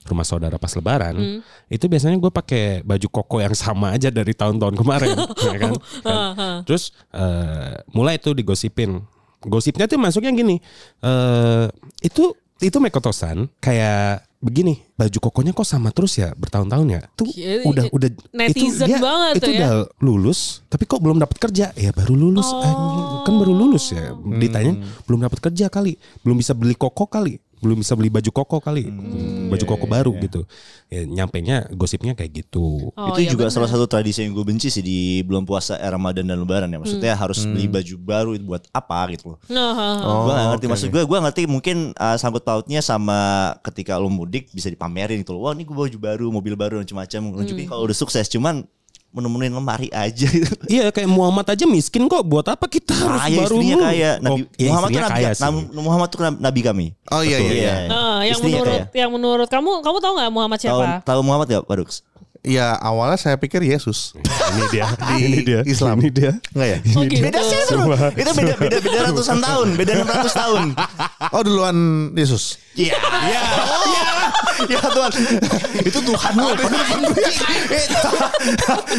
[SPEAKER 4] rumah saudara pas lebaran itu biasanya gue pakai baju koko yang sama aja dari tahun-tahun kemarin *laughs* ya kan? Kan? terus eh, mulai tuh digosipin gosipnya tuh masuknya gini eh itu itu mekotosan kayak begini baju kokonya kok sama terus ya bertahun-tahun ya? Tuh
[SPEAKER 3] Iya,
[SPEAKER 4] udah udah
[SPEAKER 3] netizen
[SPEAKER 4] itu dia
[SPEAKER 3] banget
[SPEAKER 4] itu
[SPEAKER 3] ya.
[SPEAKER 4] udah lulus tapi kok belum dapat kerja? Ya baru lulus anjing. kan baru lulus ya ditanya belum dapat kerja kali belum bisa beli koko kali belum bisa beli baju koko kali, baju koko baru gitu. Ya, nyampainya gosipnya kayak gitu.
[SPEAKER 3] Oh,
[SPEAKER 5] itu
[SPEAKER 3] iya
[SPEAKER 5] juga
[SPEAKER 3] bener.
[SPEAKER 5] salah satu tradisi yang gue benci sih di bulan puasa Ramadan dan Lebaran ya. Maksudnya harus beli baju baru itu buat apa gitu loh.
[SPEAKER 3] Nah, ha, ha.
[SPEAKER 5] gue gak ngerti maksud gue, gue ngerti mungkin uh, sangkut pautnya sama ketika lo mudik bisa dipamerin gitu loh. Wah ini gue baju baru, mobil baru dan macam-macam. Nunjukin kalau udah sukses. Cuman menemuin lemari aja gitu. *laughs*
[SPEAKER 4] Iya kayak Muhammad aja miskin kok. Buat apa kita harus
[SPEAKER 5] Ah, ya
[SPEAKER 4] baru
[SPEAKER 5] istrinya kaya. Nabi,
[SPEAKER 4] Oh, ya,
[SPEAKER 5] Muhammad tuh nabi,
[SPEAKER 4] kaya sih.
[SPEAKER 5] Muhammad tuh nabi kami.
[SPEAKER 1] Oh iya iya. iya.
[SPEAKER 3] Ah, yang
[SPEAKER 5] Istrinya
[SPEAKER 3] menurut
[SPEAKER 5] kaya.
[SPEAKER 3] yang menurut kamu kamu tahu nggak Muhammad
[SPEAKER 5] Tahu
[SPEAKER 3] siapa?
[SPEAKER 5] tahu Muhammad gak, Pak Dux?
[SPEAKER 1] Ya awalnya saya pikir Yesus. *laughs*
[SPEAKER 4] Ini dia,
[SPEAKER 1] Di *laughs*
[SPEAKER 4] ini dia,
[SPEAKER 1] Islam.
[SPEAKER 4] ini dia.
[SPEAKER 1] Enggak ya?
[SPEAKER 3] Oh gitu.
[SPEAKER 5] Beda sih itu. Itu beda beda beda ratusan tahun, beda 600 tahun.
[SPEAKER 1] Oh duluan Yesus.
[SPEAKER 5] Iya. Iya. Ya Tuhan. *laughs* Itu Tuhan lu.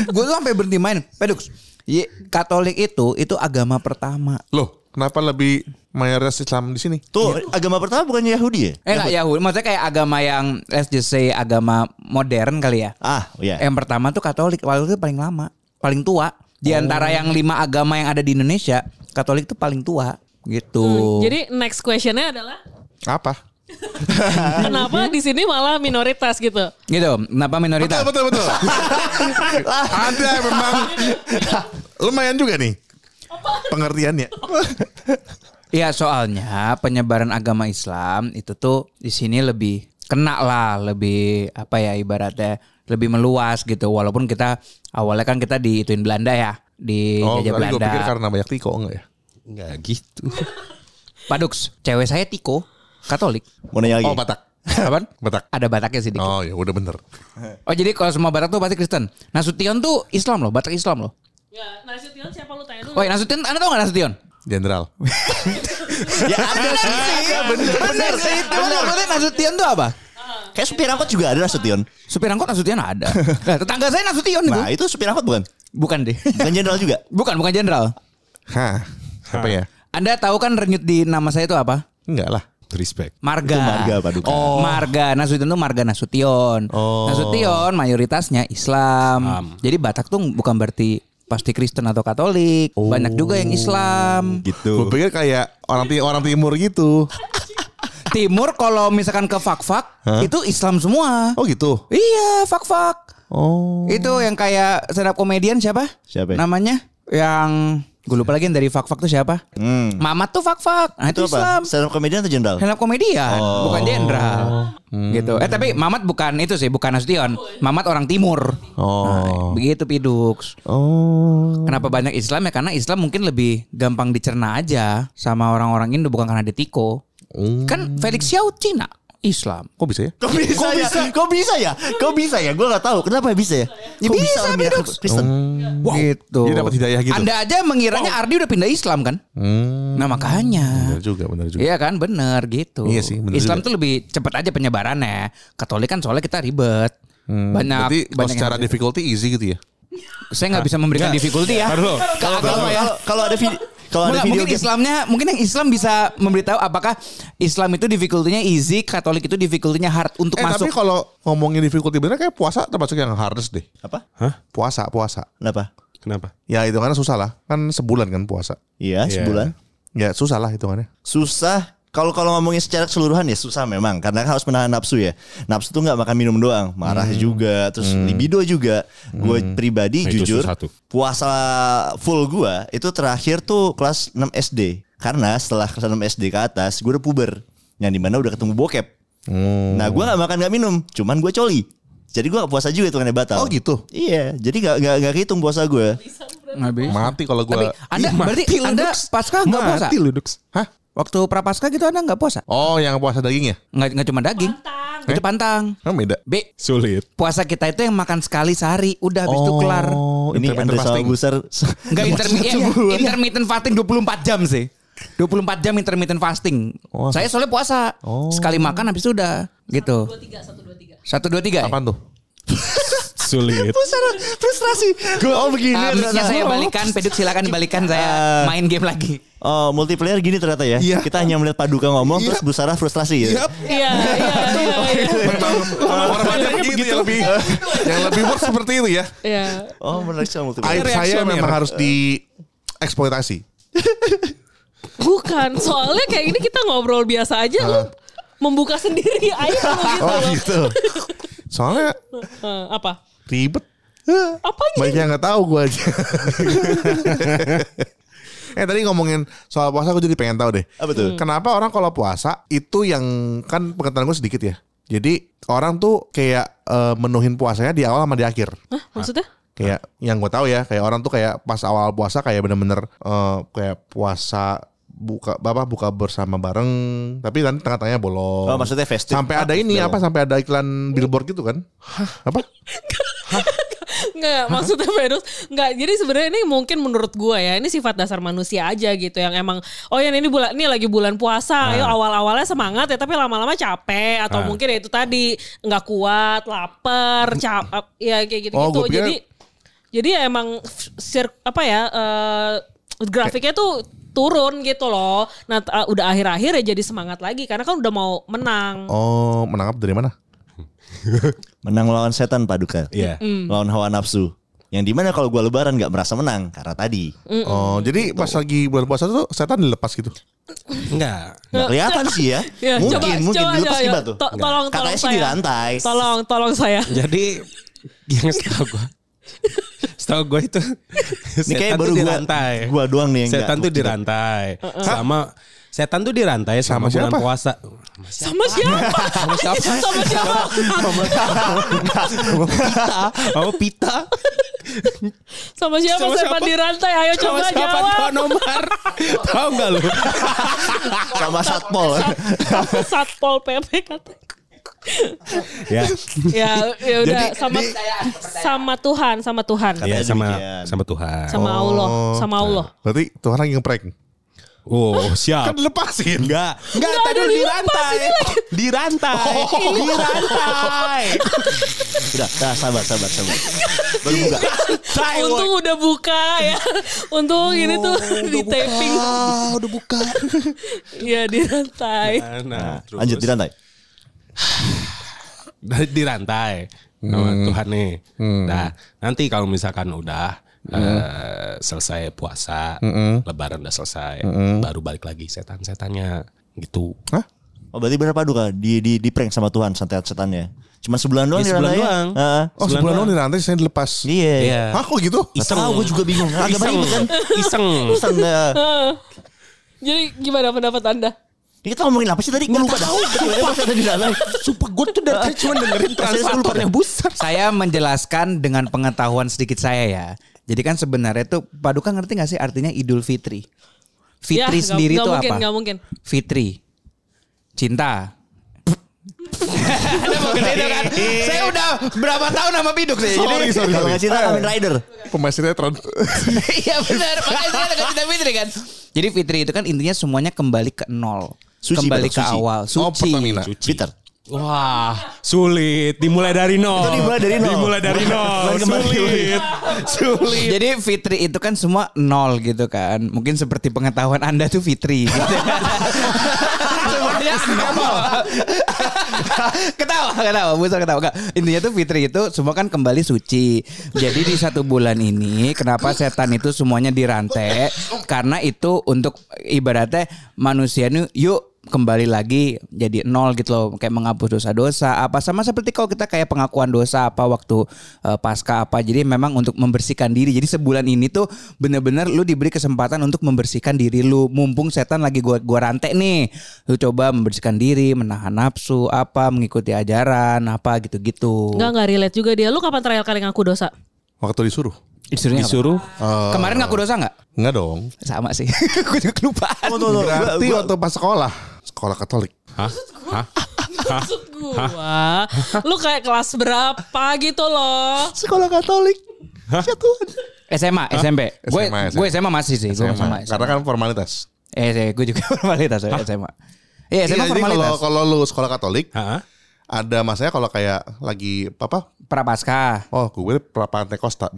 [SPEAKER 6] gue tuh sampai berhenti main. Pedux. Ye, Katolik itu itu agama pertama.
[SPEAKER 1] Loh, kenapa lebih mayoritas Islam di sini?
[SPEAKER 5] Tuh, agama pertama bukannya Yahudi ya?
[SPEAKER 6] Eh enggak Yahudi, maksudnya kayak agama yang let's just say agama modern kali ya.
[SPEAKER 5] Ah, iya.
[SPEAKER 6] Yang pertama tuh Katolik, Katolik itu paling lama, paling tua. Di antara yang lima agama yang ada di Indonesia, Katolik itu paling tua gitu.
[SPEAKER 3] Hmm, Jadi next questionnya adalah
[SPEAKER 1] Apa?
[SPEAKER 3] Kenapa di sini malah minoritas gitu?
[SPEAKER 6] gitu. Kenapa minoritas?
[SPEAKER 1] Betul betul betul. *laughs* Ada memang lumayan juga nih pengertiannya.
[SPEAKER 6] Iya soalnya penyebaran agama Islam itu tuh di sini lebih kena lah, lebih apa ya ibaratnya lebih meluas gitu. Walaupun kita awalnya kan kita diituin Belanda ya, di
[SPEAKER 1] Oh,
[SPEAKER 6] jajah
[SPEAKER 1] gue
[SPEAKER 6] Belanda.
[SPEAKER 1] pikir karena banyak tiko enggak ya?
[SPEAKER 4] Enggak gitu.
[SPEAKER 6] Padux, cewek saya Tiko, Katolik.
[SPEAKER 5] Mau nanya lagi.
[SPEAKER 1] Oh Batak. *laughs*
[SPEAKER 6] Apaan?
[SPEAKER 1] Batak.
[SPEAKER 6] Ada Bataknya sih dikit.
[SPEAKER 1] Oh ya udah bener.
[SPEAKER 6] Oh jadi kalau semua Batak tuh pasti Kristen. Nasution tuh Islam loh, Batak Islam loh.
[SPEAKER 3] Ya, Nasution siapa lu tanya dulu?
[SPEAKER 6] Oh Nasution, anda tau gak Nasution?
[SPEAKER 1] Jenderal. *laughs*
[SPEAKER 5] ya ada sih. Ya, bener, bener sih.
[SPEAKER 6] Cuman maksudnya Nasution tuh apa?
[SPEAKER 5] Kayak supir angkot juga ada Nasution.
[SPEAKER 6] Supir angkot Nasution ada. *laughs* Nah, tetangga saya Nasution itu.
[SPEAKER 5] Nah, itu supir angkot bukan?
[SPEAKER 6] Bukan deh.
[SPEAKER 5] Bukan jenderal juga.
[SPEAKER 6] Bukan, bukan jenderal.
[SPEAKER 1] Hah. Apa ya?
[SPEAKER 6] Anda tahu kan renyut di nama saya itu apa?
[SPEAKER 1] Enggak lah.
[SPEAKER 4] Respect.
[SPEAKER 6] Marga.
[SPEAKER 5] Itu marga, Pak Duka.
[SPEAKER 6] Oh. Marga. Nasution tuh marga Nasution.
[SPEAKER 1] Oh.
[SPEAKER 6] Nasution mayoritasnya Islam. Jadi Batak tuh bukan berarti pasti Kristen atau Katolik. Banyak juga yang Islam.
[SPEAKER 1] Gue pikir kayak orang ti- orang timur gitu. *laughs*
[SPEAKER 6] Timur kalau misalkan ke fak-fak itu Islam semua.
[SPEAKER 1] Oh gitu.
[SPEAKER 6] Iya, fak-fak.
[SPEAKER 1] Oh.
[SPEAKER 6] Itu yang kayak stand up komedian siapa?
[SPEAKER 5] Siapa ya?
[SPEAKER 6] Namanya? Yang gue lupa lagi yang dari fak-fak tuh siapa?
[SPEAKER 5] Hmm.
[SPEAKER 6] Mamat tuh fak-fak. Nah, itu,
[SPEAKER 5] Itu
[SPEAKER 6] Islam.
[SPEAKER 5] Stand up comedian atau jenderal?
[SPEAKER 6] Stand up komedian,
[SPEAKER 5] Oh.
[SPEAKER 6] bukan jenderal. Gitu. Eh tapi Mamat bukan itu sih, bukan Nasution. Mamat orang timur.
[SPEAKER 1] Oh.
[SPEAKER 6] Nah, begitu Pidux.
[SPEAKER 1] Oh.
[SPEAKER 6] Kenapa banyak Islam ya? Karena Islam mungkin lebih gampang dicerna aja sama orang-orang Indo bukan karena dia tiko.
[SPEAKER 1] Hmm.
[SPEAKER 6] Kan Felix Xiao Cina Islam.
[SPEAKER 1] Kok bisa ya?
[SPEAKER 5] Kok bisa, ya? Kok bisa ya? Kok bisa ya? Gue gak tahu kenapa bisa ya.
[SPEAKER 6] Ya
[SPEAKER 5] Kok
[SPEAKER 6] bisa,
[SPEAKER 5] orang pindah ke
[SPEAKER 6] Bidux.
[SPEAKER 5] Kristen?
[SPEAKER 6] Gitu.
[SPEAKER 1] Dia dapat hidayah gitu.
[SPEAKER 6] Anda aja mengiranya Ardi udah pindah Islam kan?
[SPEAKER 1] Hmm.
[SPEAKER 6] Nah makanya.
[SPEAKER 1] Bener juga, bener juga.
[SPEAKER 6] Iya kan bener gitu.
[SPEAKER 1] Iya sih, bener
[SPEAKER 6] Islam
[SPEAKER 1] juga.
[SPEAKER 6] tuh lebih cepat aja penyebarannya. Katolik kan soalnya kita ribet.
[SPEAKER 1] Hmm,
[SPEAKER 6] Banyak
[SPEAKER 1] Berarti kalau
[SPEAKER 6] banyak
[SPEAKER 1] secara difficulty easy gitu ya?
[SPEAKER 6] saya nggak bisa memberikan difficulty ya.
[SPEAKER 4] Aduh.
[SPEAKER 5] Kalau kalau kalau- kalau ada video kalau ada video
[SPEAKER 6] mungkin
[SPEAKER 5] game-
[SPEAKER 6] Islamnya mungkin yang Islam bisa memberitahu apakah Islam itu difficulty-nya easy, Katolik itu difficulty-nya hard untuk
[SPEAKER 1] Eh
[SPEAKER 6] masuk.
[SPEAKER 1] tapi kalau ngomongin difficulty bener kayak puasa termasuk yang hardest deh.
[SPEAKER 5] apa?
[SPEAKER 1] Puasa, puasa.
[SPEAKER 5] Kenapa?
[SPEAKER 4] Kenapa?
[SPEAKER 1] Ya itu kan susah lah. Kan sebulan kan puasa.
[SPEAKER 5] Iya,
[SPEAKER 4] Iya.
[SPEAKER 5] sebulan.
[SPEAKER 1] Ya susah lah hitungannya.
[SPEAKER 5] Susah. Kalau kalau ngomongin secara keseluruhan ya susah memang karena kan harus menahan nafsu ya. Nafsu tuh nggak makan minum doang, marah juga, terus libido juga. Gue pribadi
[SPEAKER 4] Nah,
[SPEAKER 5] jujur puasa full gua itu terakhir tuh kelas 6 SD. Karena setelah kelas 6 SD ke atas gue udah puber. Yang di mana udah ketemu bokep. Nah gue nggak makan nggak minum, cuman gue coli. Jadi gue gak puasa juga itu kan batal.
[SPEAKER 1] Oh gitu.
[SPEAKER 5] Iya, jadi gak, gak, gak kehitung puasa gue.
[SPEAKER 1] Mati kalau
[SPEAKER 6] Tapi
[SPEAKER 1] gua.
[SPEAKER 6] Anda berarti Anda pasca nggak puasa?
[SPEAKER 4] Mati lu.
[SPEAKER 1] Hah?
[SPEAKER 6] Waktu prapaskah gitu Anda nggak puasa?
[SPEAKER 1] Oh yang puasa daging ya?
[SPEAKER 6] Nggak nggak cuma daging.
[SPEAKER 3] Pantang.
[SPEAKER 6] Itu pantang.
[SPEAKER 1] Kan beda.
[SPEAKER 6] B
[SPEAKER 4] Sulit.
[SPEAKER 6] puasa kita itu yang makan sekali sehari, udah habis itu kelar.
[SPEAKER 1] Oh,
[SPEAKER 5] Ini
[SPEAKER 1] intermittent fasting.
[SPEAKER 5] Busar.
[SPEAKER 6] Enggak intermittent, intermittent fasting 24 jam sih. 24 jam intermittent fasting.
[SPEAKER 1] Oh.
[SPEAKER 6] Saya soalnya puasa.
[SPEAKER 1] Oh.
[SPEAKER 6] Sekali makan habis itu udah gitu.
[SPEAKER 3] Dua tiga satu dua tiga.
[SPEAKER 6] Satu dua tiga. ya?
[SPEAKER 1] Apaan tuh? *laughs*
[SPEAKER 4] Sulit.
[SPEAKER 5] Frustrasi. Gue oh begini. *laughs*
[SPEAKER 6] Ah,
[SPEAKER 5] ternyata.
[SPEAKER 6] saya balikan, Peduk silakan dibalikan saya main game lagi.
[SPEAKER 5] Oh multiplayer gini ternyata ya.
[SPEAKER 1] Iya.
[SPEAKER 5] Kita hanya melihat Paduka ngomong terus Bu Sarah frustrasi ya.
[SPEAKER 3] Iya iya iya. iya.
[SPEAKER 1] Orang banyak gitu yang lebih yang lebih worst seperti itu ya.
[SPEAKER 3] Iya.
[SPEAKER 5] Oh menarik soal multiplayer.
[SPEAKER 1] Aib saya memang harus dieksploitasi.
[SPEAKER 3] Bukan, soalnya kayak ini kita ngobrol biasa aja lu membuka sendiri aib lu *laughs* gitu
[SPEAKER 1] Oh
[SPEAKER 3] loh.
[SPEAKER 1] gitu. *laughs* Soalnya
[SPEAKER 3] Eh, apa?
[SPEAKER 1] Ribet.
[SPEAKER 3] Apanya?
[SPEAKER 1] Banyak yang nggak tahu gue aja. *laughs* eh tadi ngomongin soal puasa gue jadi pengen tahu deh.
[SPEAKER 5] Apa tuh?
[SPEAKER 1] Kenapa orang kalau puasa itu yang kan pengetahuan gue sedikit ya. Jadi orang tuh kayak eh, menuhin puasanya di awal sama di akhir.
[SPEAKER 3] Hah, maksudnya?
[SPEAKER 1] Kayak yang gue tahu ya, kayak orang tuh kayak pas awal puasa kayak bener-bener eh, kayak puasa buka bapak buka bersama bareng, tapi nanti tengah-tengahnya bolong.
[SPEAKER 5] Oh, maksudnya festive.
[SPEAKER 1] Sampai ada ini
[SPEAKER 5] Bolong.
[SPEAKER 1] apa? Sampai ada iklan billboard gitu kan? Apa? *laughs*
[SPEAKER 3] Enggak, maksudnya Venus enggak. Jadi sebenarnya ini mungkin menurut gua ya, ini sifat dasar manusia aja gitu yang emang oh ya ini bulan ini lagi bulan puasa, ayo awal-awalnya semangat ya tapi lama-lama capek atau mungkin ya itu tadi nggak kuat, lapar, cap ya kayak gitu-gitu.
[SPEAKER 1] Oh, gua pikir-
[SPEAKER 3] jadi jadi ya emang sir, apa ya eh, grafiknya tuh turun gitu loh. Nah, uh, udah akhir-akhir ya jadi semangat lagi karena kan udah mau menang.
[SPEAKER 1] Oh, menangkap dari mana?
[SPEAKER 5] Menang melawan setan Paduka.
[SPEAKER 4] Iya.
[SPEAKER 5] Lawan hawa nafsu. Yang di mana kalau gua lebaran nggak merasa menang karena tadi
[SPEAKER 1] Oh, jadi pas lagi bulan puasa tuh setan dilepas gitu.
[SPEAKER 4] Enggak.
[SPEAKER 5] nggak kelihatan sih ya.
[SPEAKER 3] Ya,
[SPEAKER 5] mungkin
[SPEAKER 3] coba-
[SPEAKER 5] mungkin
[SPEAKER 3] coba,
[SPEAKER 5] dilepas
[SPEAKER 3] coba,
[SPEAKER 5] gimana tuh?
[SPEAKER 3] To- tolong,
[SPEAKER 5] Katanya
[SPEAKER 3] tolong
[SPEAKER 5] sih
[SPEAKER 3] saya.
[SPEAKER 5] di rantai.
[SPEAKER 3] Tolong, tolong saya.
[SPEAKER 4] Jadi yang setahu gue Setahu gue itu
[SPEAKER 5] Ini kayak
[SPEAKER 4] setan
[SPEAKER 5] baru
[SPEAKER 4] rantai.
[SPEAKER 5] gua doang nih yang
[SPEAKER 4] Setan tuh di
[SPEAKER 5] bukti.
[SPEAKER 4] rantai. Sama setan tuh di rantai sama,
[SPEAKER 1] Sama
[SPEAKER 4] bulan
[SPEAKER 1] siapa?
[SPEAKER 4] puasa.
[SPEAKER 3] Sama siapa? Sama siapa? Sama siapa?
[SPEAKER 4] Oh pita.
[SPEAKER 3] Sama siapa
[SPEAKER 4] Sama
[SPEAKER 3] setan
[SPEAKER 4] siapa?
[SPEAKER 3] di rantai? Ayo
[SPEAKER 4] Sama
[SPEAKER 3] coba
[SPEAKER 4] siapa
[SPEAKER 3] jawab.
[SPEAKER 4] Tuan Omar? Tahu nggak lu?
[SPEAKER 5] sama satpol.
[SPEAKER 3] Sama Satpol PP katanya.
[SPEAKER 4] ya.
[SPEAKER 3] Ya, ya udah
[SPEAKER 1] Jadi,
[SPEAKER 3] sama
[SPEAKER 1] di-
[SPEAKER 3] sama Tuhan, sama Tuhan.
[SPEAKER 4] Ya sama
[SPEAKER 5] demikian.
[SPEAKER 4] sama Tuhan.
[SPEAKER 3] Sama Allah,
[SPEAKER 1] Oh.
[SPEAKER 3] sama Allah.
[SPEAKER 1] Berarti Tuhan lagi ngeprank.
[SPEAKER 4] Oh, siap.
[SPEAKER 1] Kan dilepasin.
[SPEAKER 4] Enggak, enggak
[SPEAKER 3] Enggak,
[SPEAKER 4] tadi
[SPEAKER 3] udah
[SPEAKER 4] di
[SPEAKER 3] dilepas,
[SPEAKER 4] rantai.
[SPEAKER 3] ini lagi.
[SPEAKER 4] Di rantai. Di rantai.
[SPEAKER 5] Udah, nah, sabar, sabar, sabar. Baru buka.
[SPEAKER 4] Tai,
[SPEAKER 3] Untung udah buka ya. Untung ini tuh di taping.
[SPEAKER 1] Ah, udah buka.
[SPEAKER 3] Iya di rantai.
[SPEAKER 4] Nah,
[SPEAKER 5] Nah,
[SPEAKER 4] terus.
[SPEAKER 5] lanjut di rantai.
[SPEAKER 4] Di- di rantai sama Tuhan nih. Nah, nanti kalau misalkan udah eh, selesai puasa, lebaran udah selesai, baru balik lagi setan-setannya gitu.
[SPEAKER 1] Hah?
[SPEAKER 5] Oh berarti benar Paduka di di di prank sama Tuhan santet setannya. Cuma sebulan doang
[SPEAKER 4] Ya, sebulan
[SPEAKER 5] rantai.
[SPEAKER 4] doang.
[SPEAKER 5] Heeh.
[SPEAKER 1] Oh, sebulan doang di rantai saya dilepas.
[SPEAKER 5] Iya.
[SPEAKER 4] Iya.
[SPEAKER 1] Hah, kok gitu?
[SPEAKER 5] Nggak tahu gue juga bingung. Agak
[SPEAKER 4] Iseng,
[SPEAKER 5] ribet kan.
[SPEAKER 4] iseng.
[SPEAKER 5] Iseng. *laughs*
[SPEAKER 3] Jadi gimana pendapat Anda?
[SPEAKER 5] Ini kita ngomongin apa sih tadi? Gue lupa ada di rantai.
[SPEAKER 4] Sumpah gue tuh dari tadi cuma dengerin translatornya buset.
[SPEAKER 6] Saya menjelaskan dengan pengetahuan sedikit saya ya. Jadi kan sebenarnya tuh Paduka ngerti gak sih artinya Idul Fitri? Fitri
[SPEAKER 3] Ya,
[SPEAKER 6] sendiri
[SPEAKER 3] nggak
[SPEAKER 6] itu
[SPEAKER 3] mungkin,
[SPEAKER 6] apa?
[SPEAKER 3] nggak mungkin.
[SPEAKER 6] Fitri. Cinta. *laughs* Kan. Saya udah berapa tahun sama Biduk sih.
[SPEAKER 1] Sorry, sorry,
[SPEAKER 5] Kalau nggak cinta Kamen Rider.
[SPEAKER 1] Pemain sinetron. *laughs*
[SPEAKER 6] Iya benar. Makanya saya ada cinta Fitri kan. Jadi Fitri itu kan intinya semuanya kembali ke nol.
[SPEAKER 5] Suci,
[SPEAKER 6] kembali ke
[SPEAKER 5] suci.
[SPEAKER 6] awal.
[SPEAKER 1] Oh,
[SPEAKER 6] Suci.
[SPEAKER 1] Pertamina.
[SPEAKER 5] Peter.
[SPEAKER 4] Wah, sulit. Dimulai dari nol.
[SPEAKER 5] Itu dimulai dari nol.
[SPEAKER 4] Dimulai dari
[SPEAKER 5] Bukan-
[SPEAKER 4] nol.
[SPEAKER 5] bukan.
[SPEAKER 4] Sulit. Sulit.
[SPEAKER 6] Jadi Fitri itu kan semua nol gitu kan. Mungkin seperti pengetahuan Anda tuh Fitri. Gitu. *laughs* Semuanya nol. ketawa, ketawa, busur ketawa. Enggak. Intinya tuh Fitri itu semua kan kembali suci. Jadi di satu bulan ini kenapa setan itu semuanya dirantai? Karena itu untuk ibaratnya manusia ini yuk kembali lagi jadi nol gitu loh kayak menghapus dosa-dosa apa sama seperti kalau kita kayak pengakuan dosa apa waktu eh, pasca apa jadi memang untuk membersihkan diri jadi sebulan ini tuh bener-bener lu diberi kesempatan untuk membersihkan diri lu mumpung setan lagi gua gua rantai nih lu coba membersihkan diri menahan nafsu apa mengikuti ajaran apa gitu-gitu
[SPEAKER 3] Enggak enggak relate juga dia. Lu kapan terakhir kali ngaku dosa?
[SPEAKER 1] Waktu disuruh.
[SPEAKER 6] disuruh
[SPEAKER 4] Disuruh.
[SPEAKER 6] kemarin ngaku dosa nggak
[SPEAKER 1] Enggak dong.
[SPEAKER 6] sama sih *laughs* gue juga kelupaan
[SPEAKER 5] Tunggu, tunggu, tunggu.
[SPEAKER 1] Berarti
[SPEAKER 5] Gua- gua-
[SPEAKER 1] waktu pas sekolah. Sekolah Katolik.
[SPEAKER 4] Hah? Hah?
[SPEAKER 3] Maksud gua, lu kayak kelas berapa gitu loh?
[SPEAKER 1] Sekolah Katolik.
[SPEAKER 6] SMA SMP gue
[SPEAKER 1] SMA.
[SPEAKER 6] gue SMA masih sih gue
[SPEAKER 1] SMA.
[SPEAKER 6] SMA,
[SPEAKER 1] Karena kan formalitas.
[SPEAKER 6] Eh, gue juga formalitas ya, SMA. Iya,
[SPEAKER 1] Iya,
[SPEAKER 6] SMA
[SPEAKER 1] jadi kalau
[SPEAKER 6] formalitas.
[SPEAKER 1] kalau lu sekolah Katolik,
[SPEAKER 4] Hah?
[SPEAKER 1] ada masanya kalau kayak lagi apa?
[SPEAKER 6] Prapaskah.
[SPEAKER 1] Oh, gue Pantai Costa.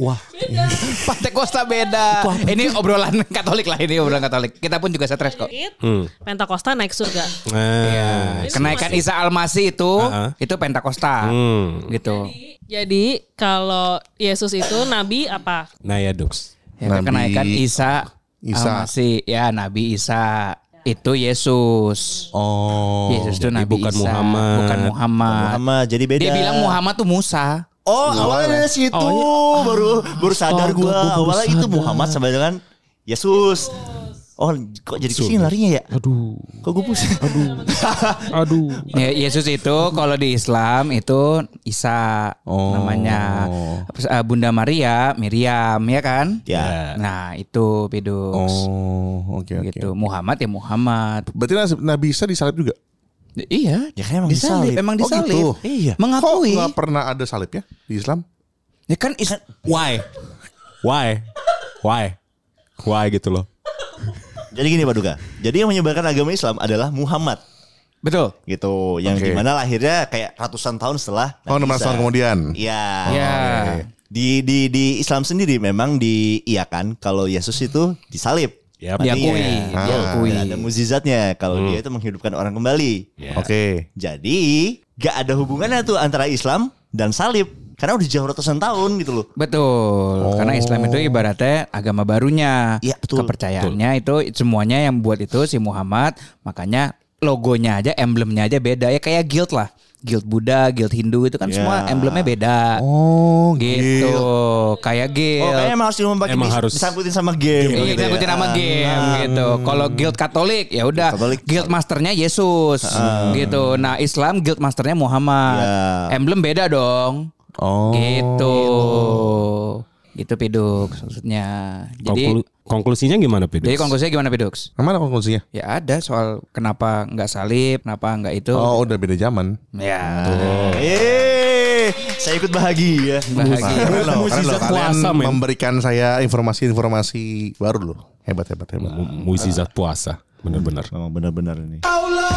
[SPEAKER 4] Wah. *laughs*
[SPEAKER 6] Pantai Costa beda. Ini obrolan *laughs* Katolik lah ini obrolan Katolik. Kita pun juga stres kok.
[SPEAKER 4] Hmm.
[SPEAKER 3] Pentakosta naik surga.
[SPEAKER 4] Nah.
[SPEAKER 6] Iya. Kenaikan Isa Almasih itu
[SPEAKER 4] Uh-uh.
[SPEAKER 6] itu Pentakosta.
[SPEAKER 4] Hmm.
[SPEAKER 6] Gitu.
[SPEAKER 3] Jadi kalau Yesus itu nabi apa?
[SPEAKER 4] Nah ya Dux.
[SPEAKER 1] Nabi
[SPEAKER 6] kenaikan Isa
[SPEAKER 1] Isa.
[SPEAKER 6] Almasih. Ya, Nabi Isa. itu Yesus.
[SPEAKER 1] Oh.
[SPEAKER 6] Yesus itu
[SPEAKER 4] jadi
[SPEAKER 6] Nabi
[SPEAKER 4] bukan
[SPEAKER 6] Isa,
[SPEAKER 4] Muhammad.
[SPEAKER 6] bukan Muhammad.
[SPEAKER 5] Muhammad jadi beda.
[SPEAKER 6] Dia bilang Muhammad tuh Musa.
[SPEAKER 5] Oh, awalnya dari situ baru baru sadar
[SPEAKER 4] Astaga,
[SPEAKER 5] gua.
[SPEAKER 4] gua baru
[SPEAKER 5] Awalnya itu
[SPEAKER 4] sadar.
[SPEAKER 5] Muhammad sama dengan Yesus. Oh, kok jadi ke sini larinya ya?
[SPEAKER 4] Aduh,
[SPEAKER 5] Kok gue pusing? Aduh. *laughs*
[SPEAKER 4] aduh.
[SPEAKER 6] Ya, Yesus itu kalau di Islam itu Isa
[SPEAKER 1] Oh.
[SPEAKER 6] namanya. Eh, Bunda Maria Miriam ya kan?
[SPEAKER 5] ya.
[SPEAKER 6] Nah itu Pidux.
[SPEAKER 1] Oh, oke oke.
[SPEAKER 6] gitu. Muhammad ya Muhammad.
[SPEAKER 1] Berarti Nabi Isa disalib juga?
[SPEAKER 6] Iya.
[SPEAKER 5] Ya kan emang disalib.
[SPEAKER 6] Emang
[SPEAKER 1] Oh,
[SPEAKER 6] disalib.
[SPEAKER 1] gitu?
[SPEAKER 5] Iya.
[SPEAKER 6] Mengakui.
[SPEAKER 1] Kok pernah ada salibnya di Islam?
[SPEAKER 6] Ya kan is-
[SPEAKER 4] Why? Why? Why? Why gitu loh.
[SPEAKER 5] Jadi gini Pak Duka. Jadi yang menyebarkan agama Islam adalah Muhammad
[SPEAKER 6] betul.
[SPEAKER 5] gitu. Yang
[SPEAKER 1] Oke.
[SPEAKER 5] di mana lahirnya kayak ratusan tahun setelah
[SPEAKER 1] Oh,
[SPEAKER 5] Nabi
[SPEAKER 1] 16
[SPEAKER 5] Isa.
[SPEAKER 1] tahun kemudian.
[SPEAKER 5] Iya.
[SPEAKER 6] Ya.
[SPEAKER 5] Di di di Islam sendiri memang diiakan kalau Yesus itu disalib. Matinya.
[SPEAKER 6] Diakui,
[SPEAKER 5] Ah,
[SPEAKER 6] diakui.
[SPEAKER 5] Ada mukjizatnya kalau dia itu menghidupkan orang kembali.
[SPEAKER 4] Ya.
[SPEAKER 1] Oke.
[SPEAKER 5] Jadi gak ada hubungannya tuh antara Islam dan salib karena udah jauh ratusan tahun gitu loh.
[SPEAKER 6] Betul. Karena Islam itu ibaratnya agama barunya.
[SPEAKER 5] Iya, betul.
[SPEAKER 6] Kepercayaannya itu semuanya yang buat itu si Muhammad. Makanya logonya aja, emblemnya aja beda. Ya kayak guild lah. Guild Buddha, guild Hindu itu kan
[SPEAKER 5] Ya.
[SPEAKER 6] semua emblemnya beda.
[SPEAKER 1] Oh,
[SPEAKER 6] gitu. Kayak guild.
[SPEAKER 5] Oh kayaknya emang harus pakai
[SPEAKER 4] Emang
[SPEAKER 5] dis-
[SPEAKER 4] harus.
[SPEAKER 5] disangkutin sama game.
[SPEAKER 6] Iya,
[SPEAKER 5] gitu
[SPEAKER 6] kita
[SPEAKER 5] ya.
[SPEAKER 6] ikutin nama game gitu. Kalau guild Katolik ya udah
[SPEAKER 5] Katolik.
[SPEAKER 6] guild masternya Yesus gitu. Nah Islam guild masternya Muhammad.
[SPEAKER 5] Ya.
[SPEAKER 6] Emblem beda dong.
[SPEAKER 1] Oh.
[SPEAKER 6] Gitu. Gitu Pidux maksudnya. Jadi
[SPEAKER 4] Konklu- konklusinya gimana, Pedro?
[SPEAKER 6] jadi konklusinya gimana Pidux?
[SPEAKER 1] Ke mana konklusinya?
[SPEAKER 6] Ya ada soal kenapa nggak salib, kenapa nggak itu.
[SPEAKER 1] Oh, udah beda zaman.
[SPEAKER 6] Ya.
[SPEAKER 5] Eh, saya ikut bahagia.
[SPEAKER 6] Bahagia.
[SPEAKER 1] Keren loh, keren loh. Kalian memberikan saya informasi-informasi baru loh. Hebat, hebat, hebat.
[SPEAKER 4] Mu- Mukjizat puasa, bener-bener.
[SPEAKER 5] Memang benar-benar ini.
[SPEAKER 2] Allah